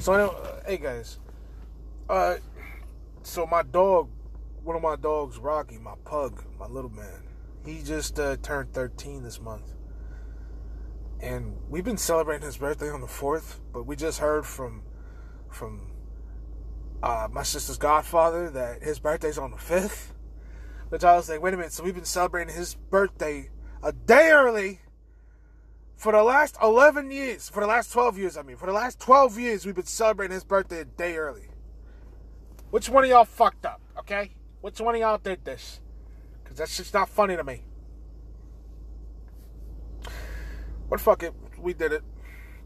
So, uh, hey guys, uh, so my dog, one of my dogs, Rocky, my pug, my little man, he just uh, turned 13 this month, and we've been celebrating his birthday on the fourth. But we just heard from from uh, my sister's godfather that his birthday's on the fifth. Which I was like, wait a minute. So we've been celebrating his birthday a day early for the last 11 years. For the last 12 years, I mean. For the last 12 years, we've been celebrating his birthday a day early. Which one of y'all fucked up, okay? Which one of y'all did this? Because that's just not funny to me. But fuck it. We did it.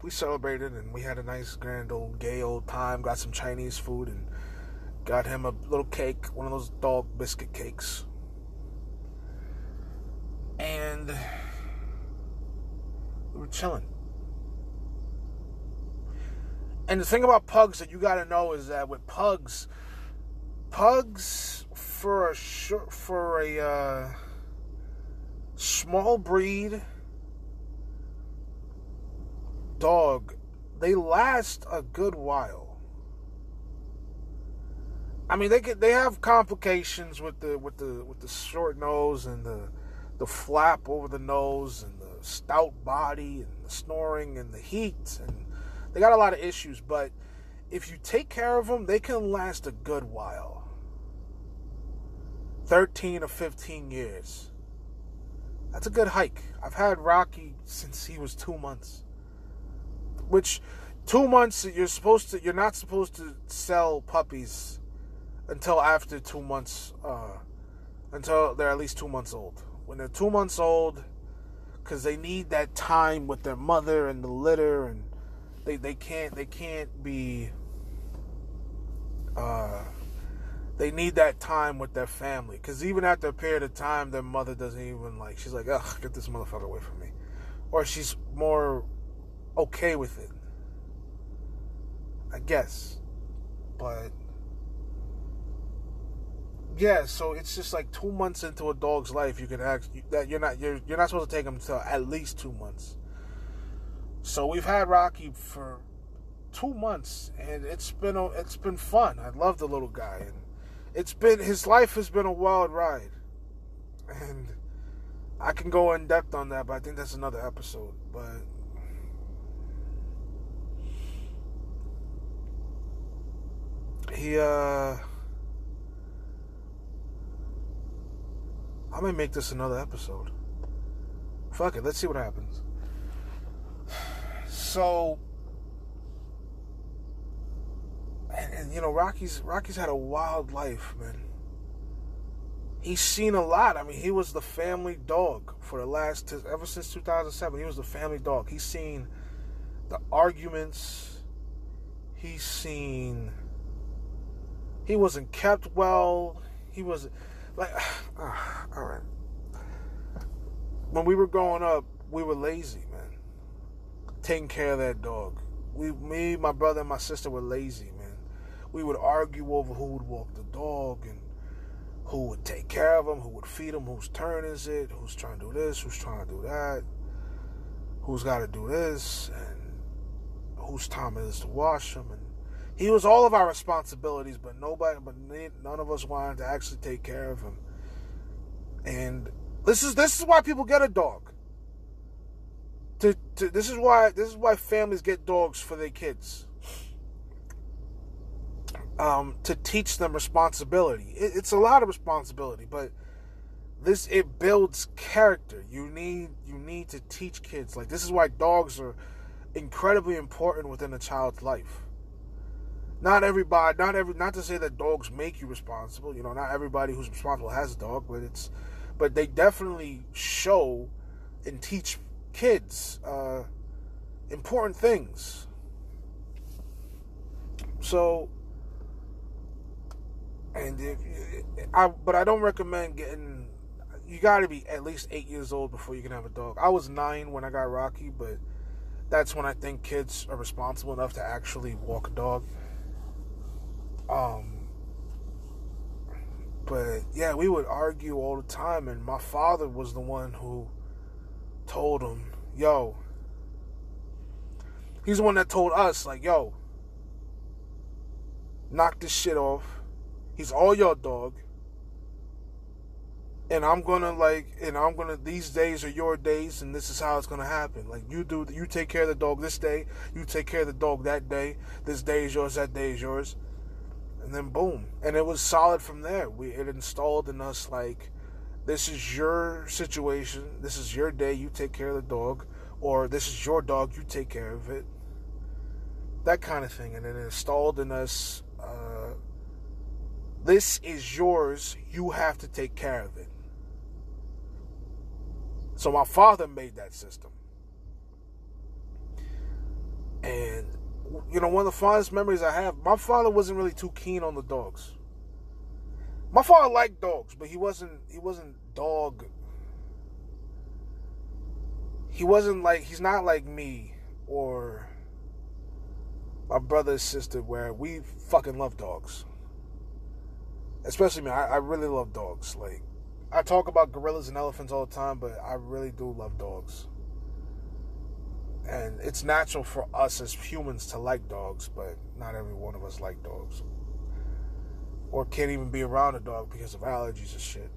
We celebrated and we had a nice, grand old, gay old time. Got some Chinese food and got him a little cake, one of those dog biscuit cakes. And we were chilling. And the thing about pugs that you got to know is that with pugs, pugs for a short, for a uh, small breed dog, they last a good while. I mean, they get they have complications with the with the with the short nose and the the flap over the nose and stout body and the snoring and the heat and they got a lot of issues. But if you take care of them, they can last a good while. 13 or 15 years. That's a good hike. I've had Rocky since he was two months which two months you're supposed to you're not supposed to sell puppies until after two months uh, until they're at least two months old when they're two months old because they need that time with their mother and the litter and they, they can't they can't be uh, they need that time with their family because even after a period of time their mother doesn't even like she's like ugh get this motherfucker away from me or she's more okay with it. I guess. But yeah, so it's just like two months into a dog's life, you can ask that you're not you're you're not supposed to take them until at least two months. So we've had Rocky for two months, and it's been a, it's been fun. I love the little guy, and it's been his life has been a wild ride, and I can go in depth on that, but I think that's another episode. But he uh I may make this another episode. Fuck it, let's see what happens. So and, and you know Rocky's Rocky's had a wild life, man. He's seen a lot. I mean, he was the family dog for the last ever since 2007. He was the family dog. He's seen the arguments. He's seen he wasn't kept well. He was like, uh, all right. When we were growing up, we were lazy, man. Taking care of that dog. We, me, my brother, and my sister were lazy, man. We would argue over who would walk the dog and who would take care of him, who would feed him, whose turn is it, who's trying to do this, who's trying to do that, who's got to do this, and whose time it is to wash him, and he was all of our responsibilities, but nobody, but none of us wanted to actually take care of him. And this is this is why people get a dog. To, to this is why this is why families get dogs for their kids. Um, to teach them responsibility. It, it's a lot of responsibility, but this it builds character. You need you need to teach kids like this is why dogs are incredibly important within a child's life not everybody, not every, not to say that dogs make you responsible. You know, not everybody who's responsible has a dog, but it's, but they definitely show and teach kids uh, important things. So, and if I, but I don't recommend getting. You got to be at least eight years old before you can have a dog. I was nine when I got Rocky, but that's when I think kids are responsible enough to actually walk a dog. Um, but yeah, we would argue all the time, and my father was the one who told him, "Yo." He's the one that told us, like, "Yo, knock this shit off. He's all your dog. And I'm gonna like, and I'm gonna. These days are your days, and this is how it's gonna happen. Like you do, you take care of the dog this day. You take care of the dog that day. This day is yours. That day is yours. And then boom, and it was solid from there. We it installed in us like, this is your situation. This is your day. You take care of the dog, or this is your dog. You take care of it. That kind of thing, and it installed in us. Uh, this is yours. You have to take care of it. So my father made that system. And you know, one of the fondest memories I have, my father wasn't really too keen on the dogs. My father liked dogs, but he wasn't he wasn't dog he wasn't like he's not like me or my brother and sister where we fucking love dogs. Especially me, I, I really love dogs. Like I talk about gorillas and elephants all the time, but I really do love dogs. And it's natural for us as humans to like dogs, but not every one of us like dogs. Or can't even be around a dog because of allergies and shit.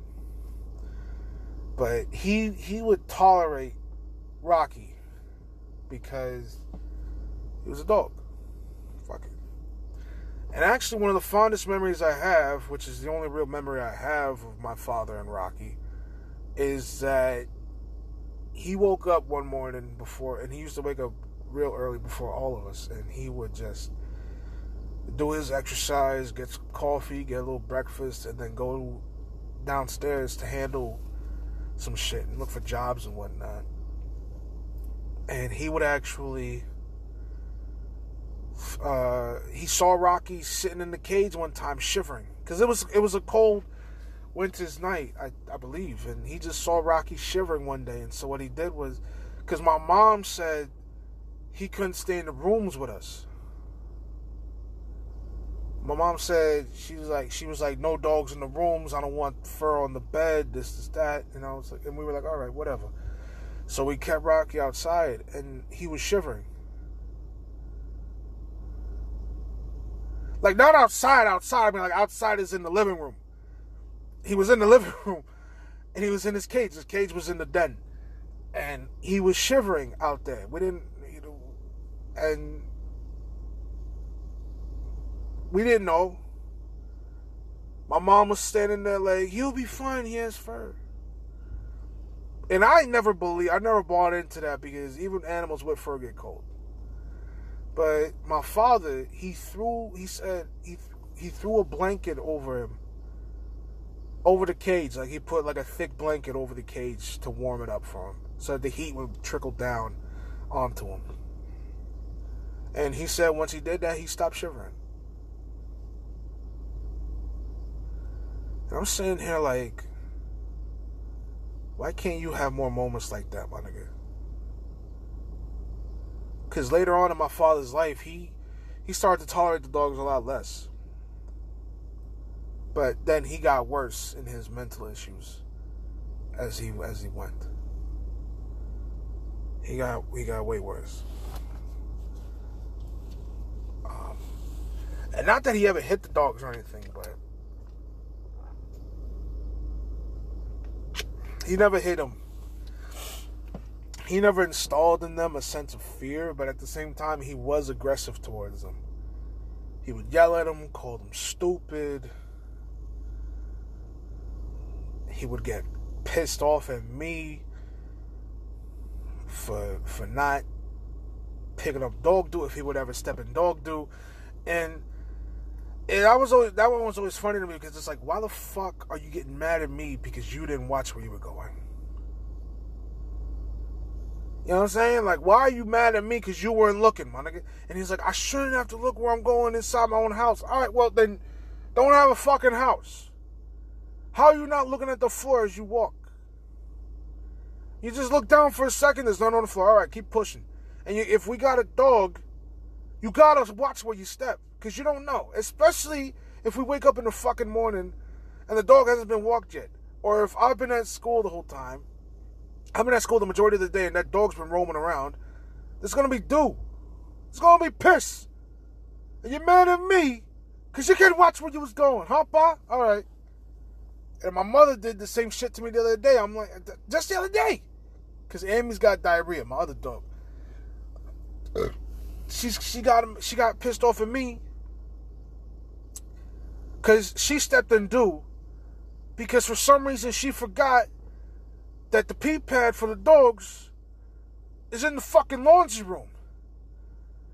But he he would tolerate Rocky because he was a dog. Fuck it. And actually, one of the fondest memories I have, which is the only real memory I have of my father and Rocky, is that he woke up one morning before, and he used to wake up real early before all of us, and he would just do his exercise, get some coffee, get a little breakfast, and then go downstairs to handle some shit and look for jobs and whatnot. And he would actually uh, he saw Rocky sitting in the cage one time shivering because it was it was a cold winter's night, I, I believe, and he just saw Rocky shivering one day. And so what he did was, because my mom said he couldn't stay in the rooms with us. My mom said she was like she was like no dogs in the rooms. I don't want fur on the bed. This, this, that. And I was like, and we were like, all right, whatever. So we kept Rocky outside, and he was shivering. Like not outside, outside. I mean, like outside is in the living room. He was in the living room, and he was in his cage. His cage was in the den, and he was shivering out there. We didn't, you know, and we didn't know. My mom was standing there like, "He'll be fine. He has fur." And I never believe, I never bought into that because even animals with fur get cold. But my father, he threw, he said, he he threw a blanket over him, over the cage. Like he put like a thick blanket over the cage to warm it up for him, so that the heat would trickle down onto him. And he said once he did that, he stopped shivering. And I'm sitting here like, why can't you have more moments like that, my nigga? Because later on in my father's life, he he started to tolerate the dogs a lot less. But then he got worse in his mental issues as he as he went. He got he got way worse. Um, and not that he ever hit the dogs or anything, but he never hit them he never installed in them a sense of fear, but at the same time, he was aggressive towards them. He would yell at them, call them stupid. He would get pissed off at me for for not picking up dog do if he would ever step in dog do, and and I was always that one was always funny to me because it's like, why the fuck are you getting mad at me because you didn't watch where you were going? You know what I'm saying? Like, why are you mad at me because you weren't looking, my nigga? And he's like, I shouldn't have to look where I'm going inside my own house. All right, well, then don't have a fucking house. How are you not looking at the floor as you walk? You just look down for a second, there's none on the floor. All right, keep pushing. And you, if we got a dog, you gotta watch where you step because you don't know. Especially if we wake up in the fucking morning and the dog hasn't been walked yet. Or if I've been at school the whole time I've been at school the majority of the day and that dog's been roaming around. There's gonna be do. It's gonna be piss. And you're mad at me Because you can't watch where you was going, huh, Pa? All right. And my mother did the same shit to me the other day. I'm like, just the other day. Because Amy's got diarrhea, my other dog. She's she got she got pissed off at me because she stepped in do because for some reason she forgot that the pee pad for the dogs is in the fucking laundry room.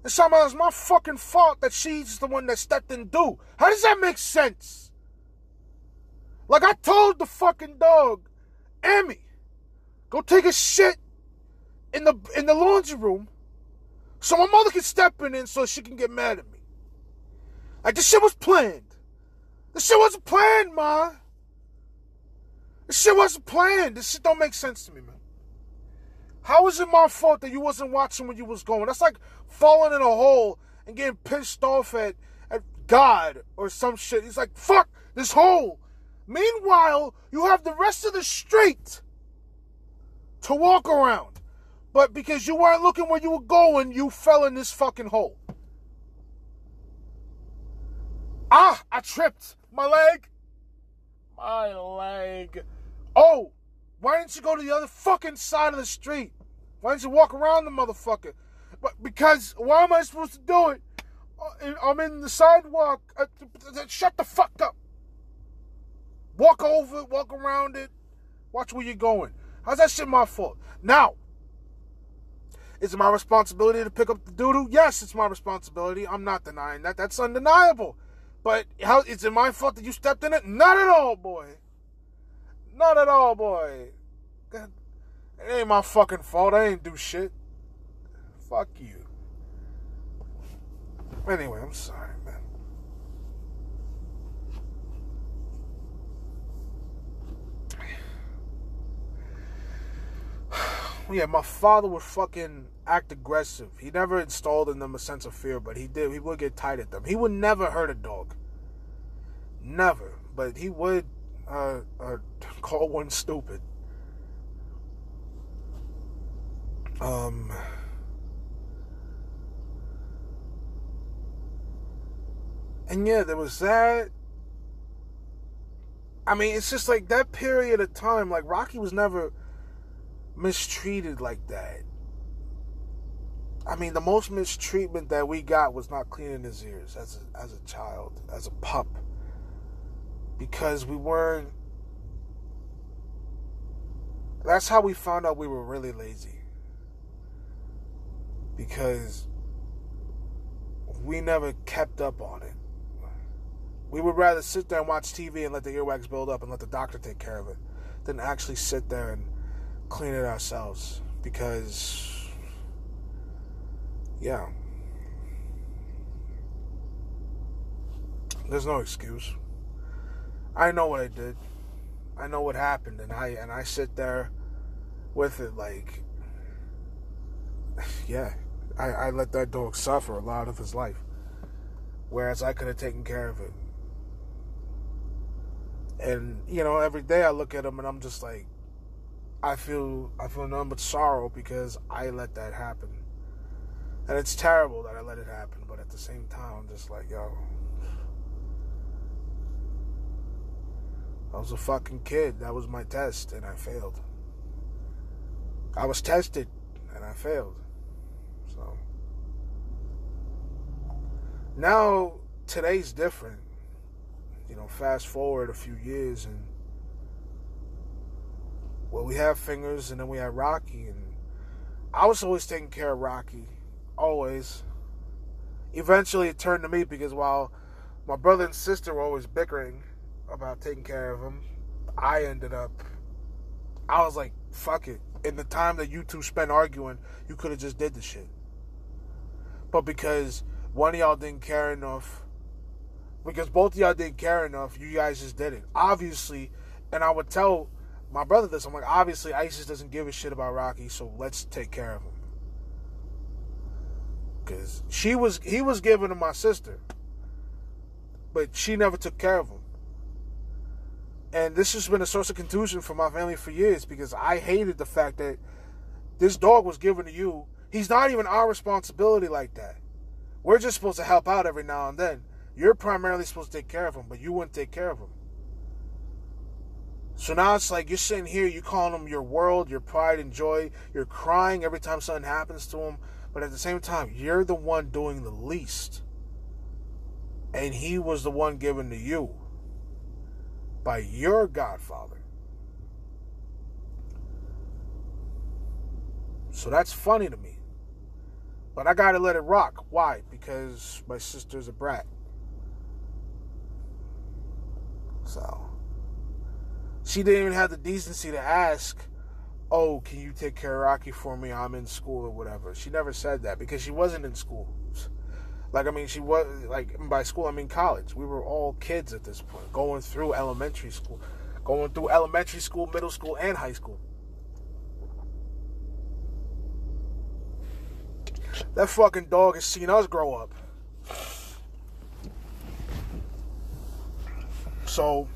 And somehow it's my fucking fault that she's the one that stepped in do. How does that make sense? Like I told the fucking dog, Emmy, go take a shit in the in the laundry room so my mother can step in and so she can get mad at me. Like this shit was planned. This shit wasn't planned, ma. This shit wasn't planned. This shit don't make sense to me, man. How is it my fault that you wasn't watching when you was going? That's like falling in a hole and getting pissed off at, at God or some shit. He's like, fuck this hole. Meanwhile, you have the rest of the street to walk around. But because you weren't looking where you were going, you fell in this fucking hole. Ah, I tripped. My leg. My leg. Oh, why didn't you go to the other fucking side of the street? Why didn't you walk around the motherfucker? But because why am I supposed to do it? Uh, I'm in the sidewalk. Uh, shut the fuck up. Over it, walk around it, watch where you're going. How's that shit my fault? Now, is it my responsibility to pick up the doodoo? Yes, it's my responsibility. I'm not denying that. That's undeniable. But how is it my fault that you stepped in it? Not at all, boy. Not at all, boy. It ain't my fucking fault. I ain't do shit. Fuck you. Anyway, I'm sorry. Yeah, my father would fucking act aggressive. He never installed in them a sense of fear, but he did. He would get tight at them. He would never hurt a dog. Never. But he would uh, uh, call one stupid. Um. And yeah, there was that. I mean, it's just like that period of time. Like Rocky was never mistreated like that. I mean, the most mistreatment that we got was not cleaning his ears as a, as a child, as a pup, because we weren't. That's how we found out we were really lazy. Because we never kept up on it. We would rather sit there and watch TV and let the earwax build up and let the doctor take care of it than actually sit there and clean it ourselves because yeah. There's no excuse. I know what i did. I know what happened and i and i sit there with it like yeah. I, I let that dog suffer a lot of his life whereas i could have taken care of it. And you know every day i look at him and i'm just like I feel I feel none but sorrow because I let that happen. And it's terrible that I let it happen, but at the same time I'm just like, yo. I was a fucking kid. That was my test and I failed. I was tested and I failed. So now today's different. You know, fast forward a few years and well, we have fingers, and then we have Rocky, and I was always taking care of Rocky, always. Eventually, it turned to me because while my brother and sister were always bickering about taking care of him, I ended up. I was like, "Fuck it." In the time that you two spent arguing, you could have just did the shit. But because one of y'all didn't care enough, because both of y'all didn't care enough, you guys just did it. Obviously, and I would tell my brother this. I'm like, obviously, Isis doesn't give a shit about Rocky, so let's take care of him. Cause she was, he was given to my sister, but she never took care of him. And this has been a source of confusion for my family for years because I hated the fact that this dog was given to you. He's not even our responsibility like that. We're just supposed to help out every now and then. You're primarily supposed to take care of him, but you wouldn't take care of him. So now it's like you're sitting here, you calling him your world, your pride and joy. You're crying every time something happens to him, but at the same time, you're the one doing the least. And he was the one given to you by your godfather. So that's funny to me. But I gotta let it rock. Why? Because my sister's a brat. So she didn't even have the decency to ask, "Oh, can you take care of Rocky for me? I'm in school or whatever." She never said that because she wasn't in school. Like I mean, she was like by school I mean college. We were all kids at this point, going through elementary school, going through elementary school, middle school, and high school. That fucking dog has seen us grow up. So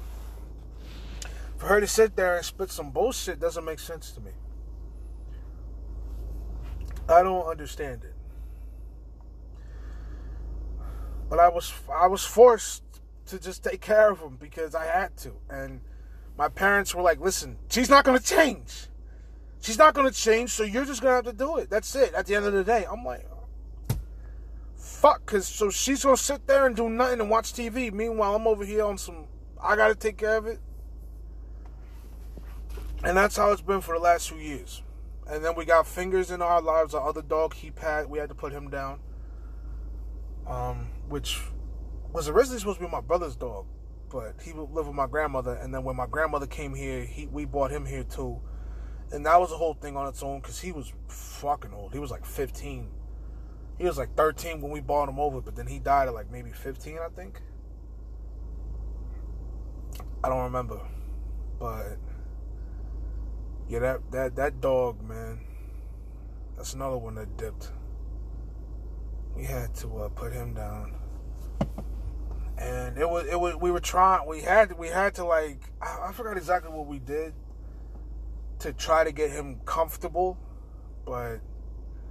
for her to sit there and spit some bullshit doesn't make sense to me. I don't understand it. But I was I was forced to just take care of him because I had to. And my parents were like, "Listen, she's not going to change. She's not going to change, so you're just going to have to do it. That's it. At the end of the day." I'm like, "Fuck," cuz so she's going to sit there and do nothing and watch TV. Meanwhile, I'm over here on some I got to take care of it. And that's how it's been for the last few years. And then we got fingers in our lives. Our other dog, he had, we had to put him down. Um, which was originally supposed to be my brother's dog, but he lived with my grandmother. And then when my grandmother came here, he we brought him here too. And that was a whole thing on its own because he was fucking old. He was like 15. He was like 13 when we bought him over, but then he died at like maybe 15, I think. I don't remember, but yeah, that that that dog, man. That's another one that dipped. We had to uh, put him down, and it was it was we were trying. We had we had to like I, I forgot exactly what we did to try to get him comfortable, but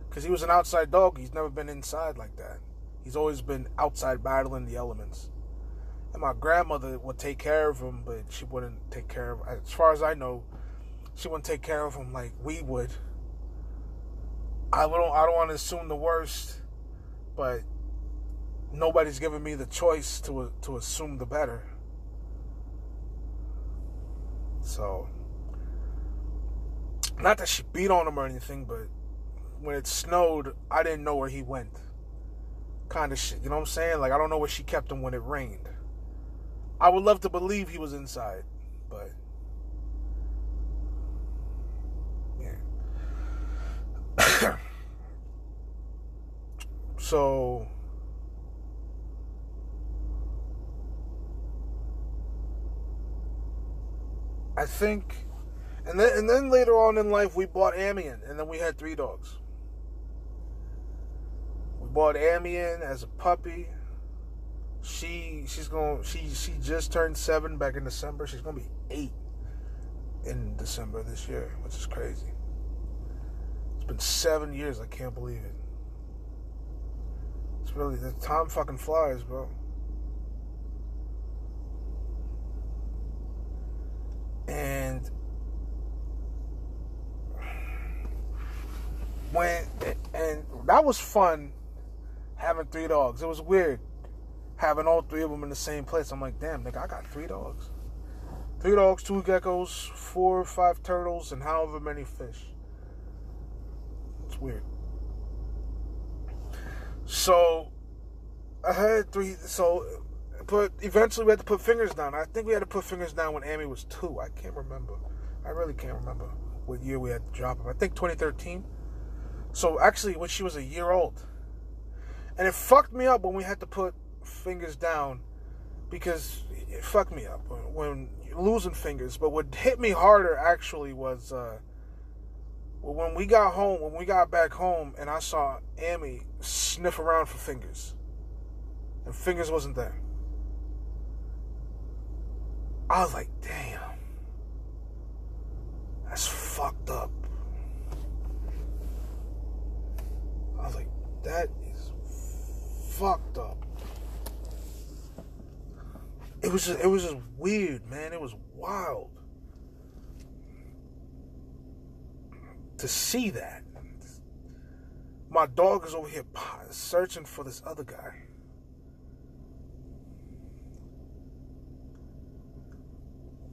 because he was an outside dog, he's never been inside like that. He's always been outside battling the elements. And my grandmother would take care of him, but she wouldn't take care of. As far as I know, she wouldn't take care of him like we would. I don't I don't want to assume the worst, but nobody's giving me the choice to to assume the better. So, not that she beat on him or anything, but when it snowed, I didn't know where he went. Kind of shit, you know what I'm saying? Like I don't know where she kept him when it rained. I would love to believe he was inside, but so I think and then and then later on in life we bought Amian and then we had three dogs. We bought Amian as a puppy. She she's going she she just turned seven back in December. She's gonna be eight in December this year, which is crazy been seven years. I can't believe it. It's really the time fucking flies, bro. And when and that was fun having three dogs. It was weird having all three of them in the same place. I'm like, damn, nigga, I got three dogs. Three dogs, two geckos, four or five turtles, and however many fish. It's weird. So I had three. So, but eventually we had to put fingers down. I think we had to put fingers down when Amy was two. I can't remember. I really can't remember what year we had to drop him. I think 2013. So actually, when she was a year old, and it fucked me up when we had to put fingers down because it fucked me up when losing fingers. But what hit me harder actually was. Uh, well, when we got home, when we got back home, and I saw Amy sniff around for fingers, and fingers wasn't there, I was like, damn, that's fucked up. I was like, that is fucked up. it was just, it was just weird, man. It was wild to see that. My dog is over here searching for this other guy.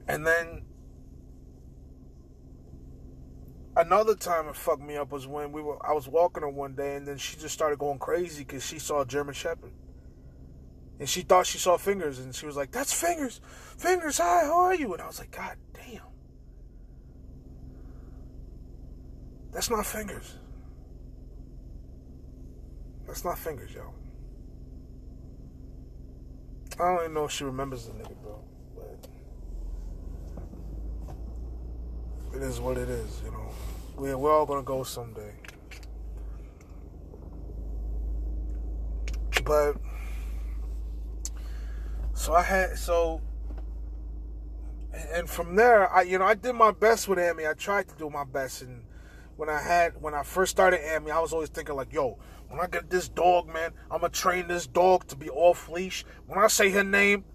And then another time it fucked me up was when we were I was walking her one day and then she just started going crazy because she saw a German Shepherd. And she thought she saw fingers and she was like, That's fingers! Fingers, hi, how are you? And I was like, God damn. That's not fingers. That's not fingers, yo. I don't even know if she remembers the nigga, bro. But it is what it is, you know. We're, we're all gonna go someday. But so I had so and from there I you know I did my best with Amy. I tried to do my best and when I had when I first started Amy, I was always thinking like, yo, when I get this dog, man, I'm gonna train this dog to be off leash. When I say her name,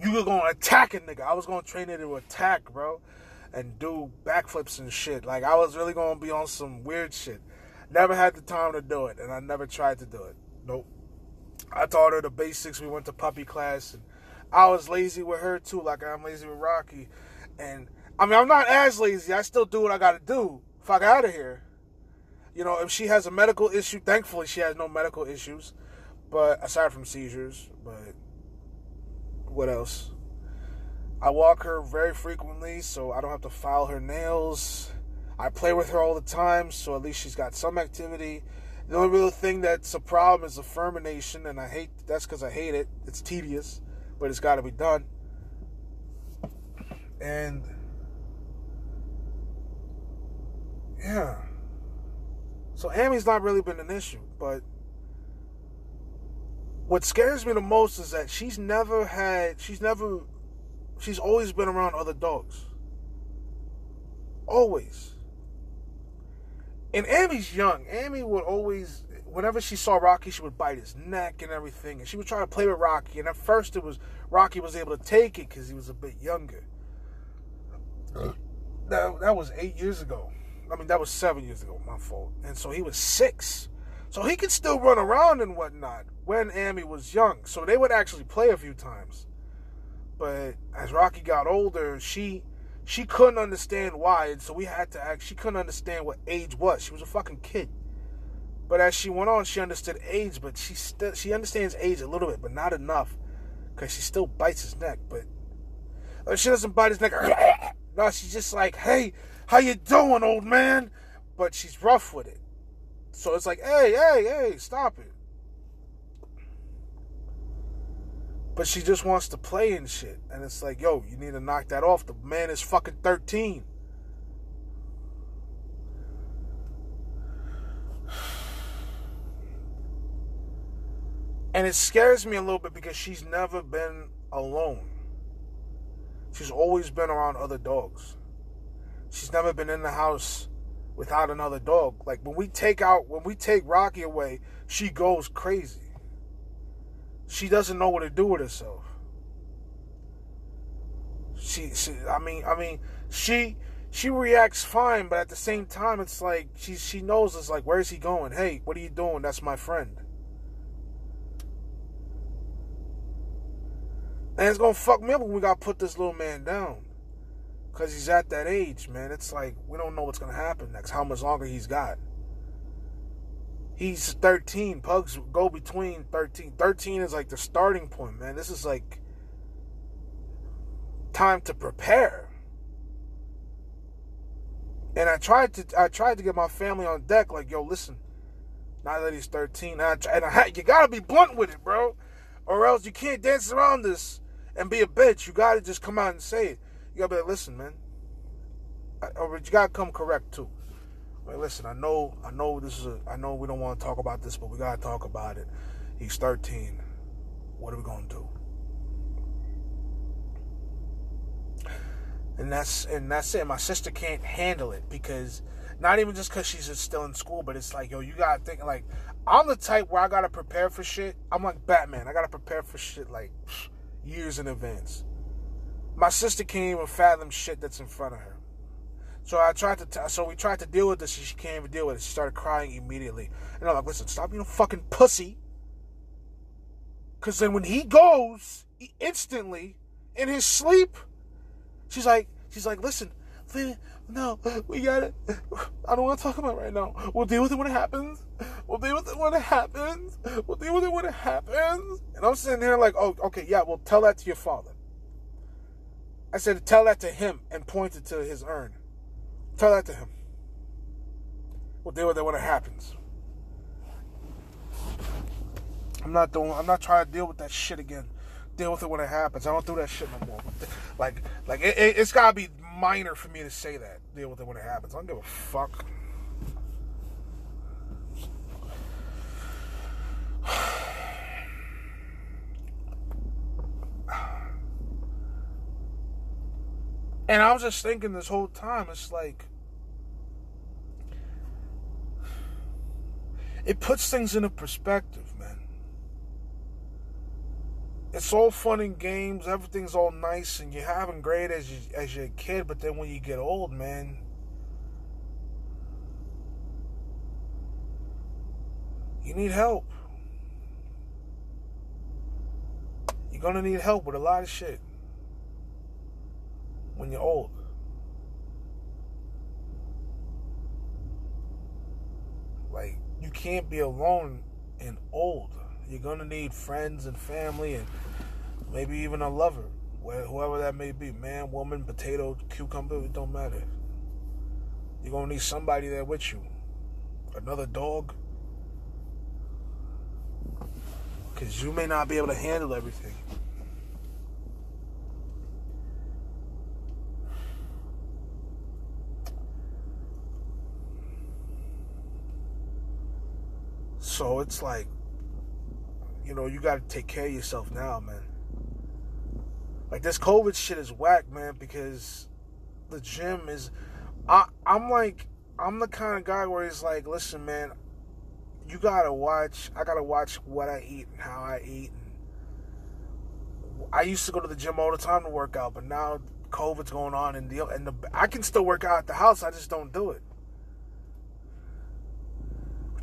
you are gonna attack a nigga. I was gonna train it to attack, bro, and do backflips and shit. Like I was really gonna be on some weird shit. Never had the time to do it, and I never tried to do it. Nope. I taught her the basics. We went to puppy class, and I was lazy with her too, like I'm lazy with Rocky. And I mean, I'm not as lazy. I still do what I gotta do. Fuck out of here you know, if she has a medical issue, thankfully she has no medical issues, but aside from seizures, but what else? I walk her very frequently, so I don't have to file her nails. I play with her all the time, so at least she's got some activity. The only real thing that's a problem is the furmination, and I hate that's because I hate it. It's tedious, but it's got to be done. And yeah. So Amy's not really been an issue, but what scares me the most is that she's never had she's never she's always been around other dogs. Always. And Amy's young. Amy would always whenever she saw Rocky, she would bite his neck and everything. And she would try to play with Rocky. And at first it was Rocky was able to take it because he was a bit younger. That, that was eight years ago. I mean, that was seven years ago, my fault. And so he was six. So he could still run around and whatnot when Amy was young. So they would actually play a few times. But as Rocky got older, she she couldn't understand why, and so we had to act. She couldn't understand what age was. She was a fucking kid. But as she went on, she understood age. But she still she understands age a little bit, but not enough, because she still bites his neck. But uh, she doesn't bite his neck. no, she's just like, hey, how you doing, old man? But she's rough with it. So it's like, hey, hey, hey, stop it. But she just wants to play and shit. And it's like, yo, you need to knock that off. The man is fucking 13. And it scares me a little bit because she's never been alone. She's always been around other dogs. She's never been in the house without another dog. Like when we take out when we take Rocky away, she goes crazy. She doesn't know what to do with herself. She, she I mean I mean she she reacts fine, but at the same time it's like she she knows it's like where's he going? Hey, what are you doing? That's my friend. And it's gonna fuck me up when we gotta put this little man down because he's at that age, man. It's like we don't know what's gonna happen next. How much longer he's got? He's 13. Pugs go between 13. 13 is like the starting point, man. This is like time to prepare. And I tried to I tried to get my family on deck, like, yo, listen. Now that he's 13, and, I, and I, you gotta be blunt with it, bro, or else you can't dance around this and be a bitch. You gotta just come out and say it you gotta be like, listen, man. I, oh, or you gotta come correct too. Like, listen, I know, I know this is a, I know we don't want to talk about this, but we gotta talk about it. He's 13. What are we gonna do? And that's and that's it. My sister can't handle it because not even just because she's still in school, but it's like, yo, you gotta think like I'm the type where I gotta prepare for shit. I'm like Batman. I gotta prepare for shit like years in advance. My sister can't even fathom shit that's in front of her. So I tried to, t- so we tried to deal with this. She can't even deal with it. She started crying immediately, and I'm like, "Listen, stop being a fucking pussy." Because then when he goes, he instantly in his sleep, she's like, she's like, "Listen, no, we got it. I don't want to talk about it right now. We'll deal with it when it happens. We'll deal with it when it happens. We'll deal with it when it happens." And I'm sitting here like, "Oh, okay, yeah. Well, tell that to your father." I said, "Tell that to him," and pointed to his urn. Tell that to him. We'll deal with it when it happens. I'm not doing. I'm not trying to deal with that shit again. Deal with it when it happens. I don't do that shit no more. Like, like it, it, it's gotta be minor for me to say that. Deal with it when it happens. I don't give a fuck. And I was just thinking this whole time, it's like it puts things into perspective, man. It's all fun and games, everything's all nice, and you're having great as you, as you're a kid, but then when you get old, man, you need help. You're gonna need help with a lot of shit when you're old. Like, you can't be alone and old. You're gonna need friends and family and maybe even a lover, whoever that may be man, woman, potato, cucumber, it don't matter. You're gonna need somebody there with you. Another dog. Because you may not be able to handle everything. So it's like, you know, you got to take care of yourself now, man. Like this COVID shit is whack, man, because the gym is. I I'm like I'm the kind of guy where he's like, listen, man, you gotta watch. I gotta watch what I eat and how I eat. And I used to go to the gym all the time to work out, but now COVID's going on, and the and the I can still work out at the house. I just don't do it.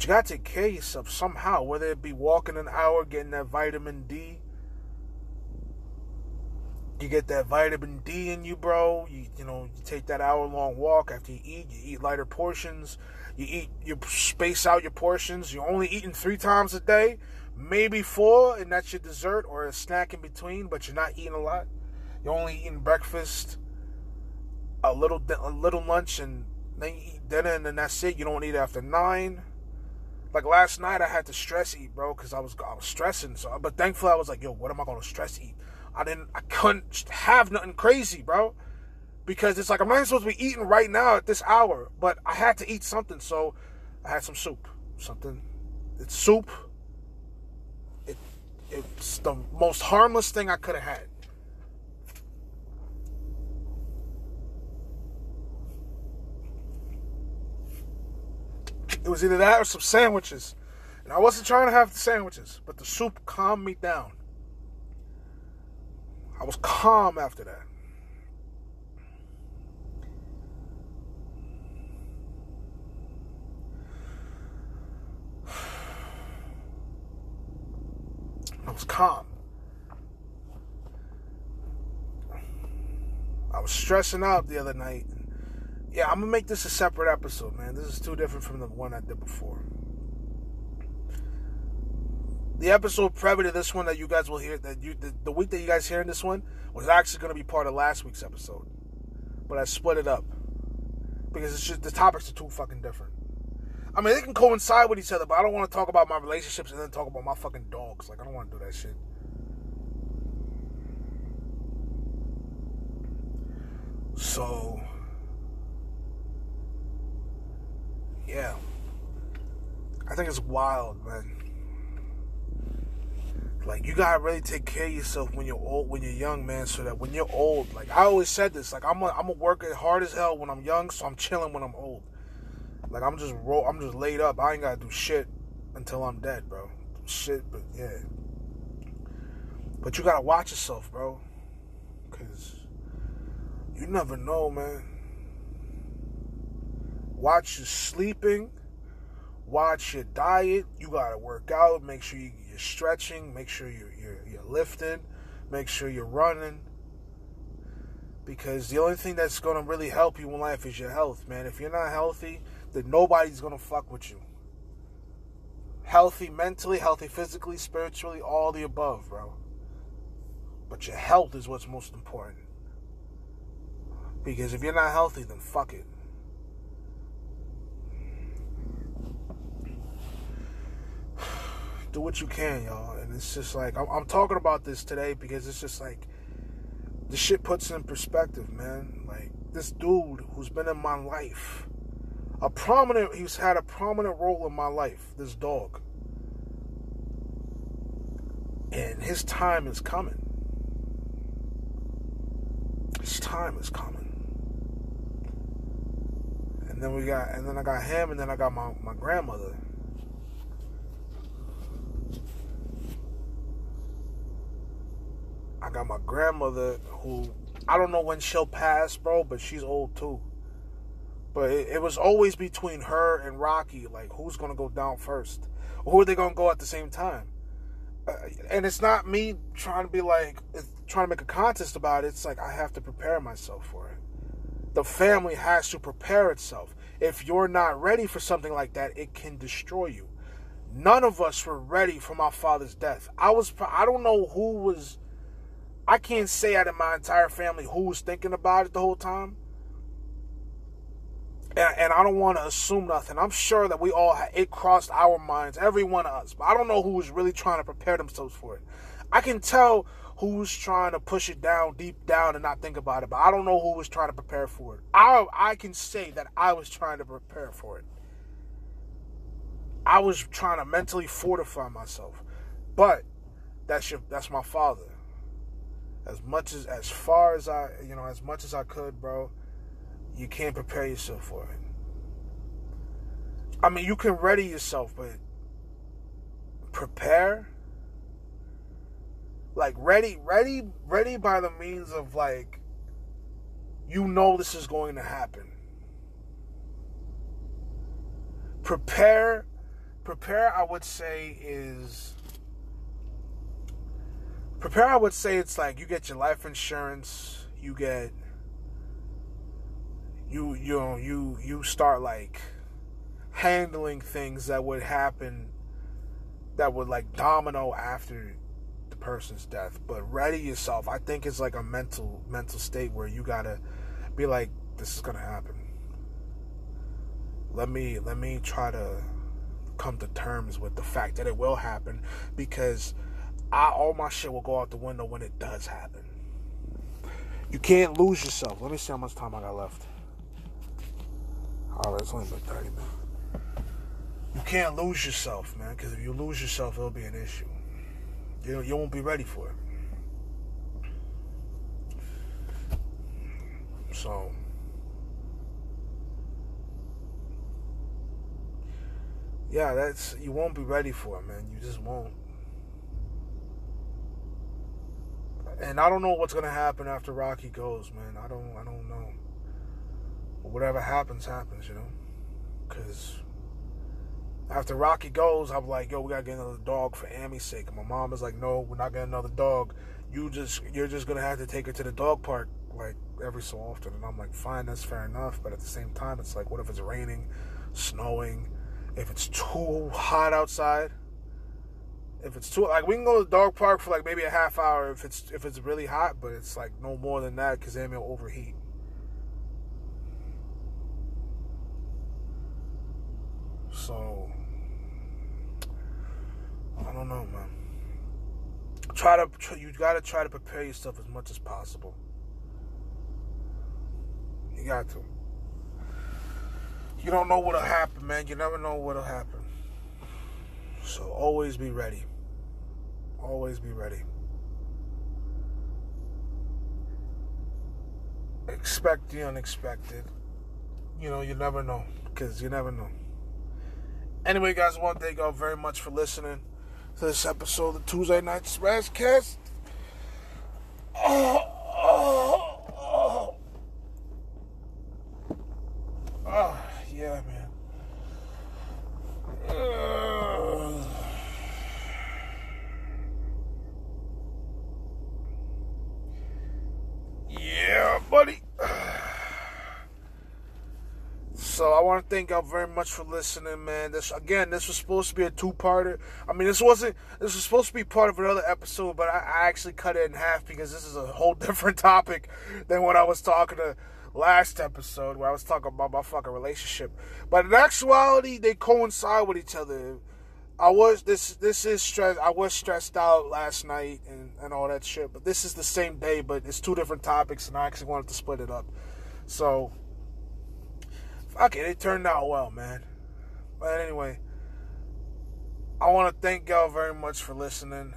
You gotta take care of yourself somehow, whether it be walking an hour, getting that vitamin D. You get that vitamin D in you, bro. You you know, you take that hour long walk after you eat, you eat lighter portions. You eat you space out your portions. You're only eating three times a day, maybe four, and that's your dessert or a snack in between, but you're not eating a lot. You're only eating breakfast, a little a little lunch, and then you eat dinner, and then that's it. You don't eat after nine. Like last night, I had to stress eat, bro, because I was I was stressing. So, but thankfully, I was like, yo, what am I gonna stress eat? I didn't, I couldn't have nothing crazy, bro, because it's like I'm not supposed to be eating right now at this hour, but I had to eat something, so I had some soup, something. It's soup. It, it's the most harmless thing I could have had. It was either that or some sandwiches. And I wasn't trying to have the sandwiches, but the soup calmed me down. I was calm after that. I was calm. I was stressing out the other night yeah, I'm gonna make this a separate episode, man. This is too different from the one I did before. The episode prior to this one that you guys will hear that you the, the week that you guys hearing this one was actually gonna be part of last week's episode, but I split it up because it's just the topics are too fucking different. I mean, they can coincide with each other, but I don't want to talk about my relationships and then talk about my fucking dogs. Like, I don't want to do that shit. So, yeah. I think it's wild, man. Like you gotta really take care of yourself when you're old, when you're young, man. So that when you're old, like I always said this, like I'm a, I'm a work hard as hell when I'm young, so I'm chilling when I'm old. Like I'm just roll, I'm just laid up. I ain't gotta do shit until I'm dead, bro. Shit, but yeah. But you gotta watch yourself, bro. Cause you never know, man. Watch your sleeping. Watch your diet. You gotta work out. Make sure you, are stretching. Make sure you're, you're you're lifting. Make sure you're running. Because the only thing that's gonna really help you in life is your health, man. If you're not healthy, then nobody's gonna fuck with you. Healthy mentally, healthy physically, spiritually, all the above, bro. But your health is what's most important. Because if you're not healthy, then fuck it. Do what you can, y'all. And it's just like I'm, I'm, talking about this today because it's just like the shit puts in perspective, man. Like this dude who's been in my life, a prominent, he's had a prominent role in my life. This dog, and his time is coming. His time is coming. And then we got, and then I got him, and then I got my, my grandmother got my grandmother who I don't know when she'll pass, bro, but she's old too. But it, it was always between her and Rocky, like who's gonna go down first, or who are they gonna go at the same time? Uh, and it's not me trying to be like trying to make a contest about it. It's like I have to prepare myself for it. The family has to prepare itself. If you're not ready for something like that, it can destroy you. None of us were ready for my father's death. I was. I don't know who was I can't say out of my entire family who was thinking about it the whole time. And, and I don't want to assume nothing. I'm sure that we all, it crossed our minds, every one of us. But I don't know who was really trying to prepare themselves for it. I can tell who was trying to push it down deep down and not think about it. But I don't know who was trying to prepare for it. I, I can say that I was trying to prepare for it. I was trying to mentally fortify myself. But that's your that's my father as much as as far as I you know as much as I could, bro. You can't prepare yourself for it. I mean, you can ready yourself, but prepare like ready ready ready by the means of like you know this is going to happen. Prepare prepare I would say is prepare i would say it's like you get your life insurance you get you you know you you start like handling things that would happen that would like domino after the person's death. But ready yourself. I think it's like a mental mental state where you gotta be like this is gonna happen. Let me let me try to come to terms with the fact that it will happen because I, all my shit will go out the window when it does happen. You can't lose yourself. Let me see how much time I got left. All right, it's only been 30 minutes. You can't lose yourself, man, because if you lose yourself, it'll be an issue. You, you won't be ready for it. So, yeah, that's you won't be ready for it, man. You just won't. And I don't know what's gonna happen after Rocky goes, man. I don't, I don't know. Whatever happens, happens, you know. Cause after Rocky goes, I'm like, yo, we gotta get another dog for Amy's sake. And my mom is like, no, we're not getting another dog. You just, you're just gonna have to take her to the dog park like every so often. And I'm like, fine, that's fair enough. But at the same time, it's like, what if it's raining, snowing, if it's too hot outside? If it's too like we can go to the dog park for like maybe a half hour if it's if it's really hot, but it's like no more than that because Amy will overheat. So I don't know, man. Try to you got to try to prepare yourself as much as possible. You got to. You don't know what'll happen, man. You never know what'll happen. So always be ready. Always be ready. Expect the unexpected. You know, you never know. Because you never know. Anyway, guys, I want to thank y'all very much for listening to this episode of Tuesday Night Spazcast. Oh, oh, oh. oh yeah, man. Uh. Yeah, buddy. So I want to thank y'all very much for listening, man. This again, this was supposed to be a two-parter. I mean, this wasn't. This was supposed to be part of another episode, but I, I actually cut it in half because this is a whole different topic than what I was talking to last episode, where I was talking about my fucking relationship. But in actuality, they coincide with each other. I was this this is stress. I was stressed out last night and and all that shit. But this is the same day, but it's two different topics, and I actually wanted to split it up. So it, it turned out well, man. But anyway, I want to thank y'all very much for listening.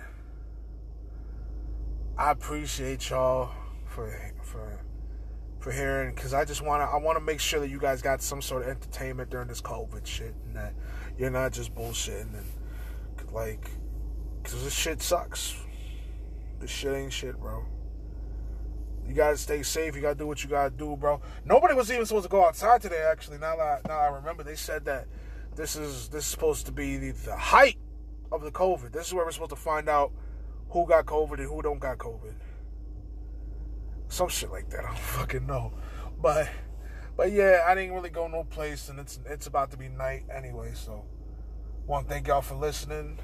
I appreciate y'all for for for hearing because I just want to I want to make sure that you guys got some sort of entertainment during this COVID shit and that you're not just bullshitting and like because this shit sucks. This shit ain't shit, bro. You gotta stay safe. You gotta do what you gotta do, bro. Nobody was even supposed to go outside today. Actually, now that I, now I remember, they said that this is this is supposed to be the, the height of the COVID. This is where we're supposed to find out who got COVID and who don't got COVID. Some shit like that. I don't fucking know, but but yeah, I didn't really go no place, and it's it's about to be night anyway. So, want to thank y'all for listening.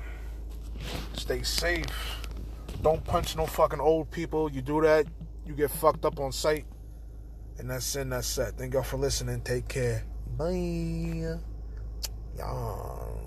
Stay safe. Don't punch no fucking old people. You do that, you get fucked up on sight. And that's in that set. Thank y'all for listening. Take care. Bye. Y'all.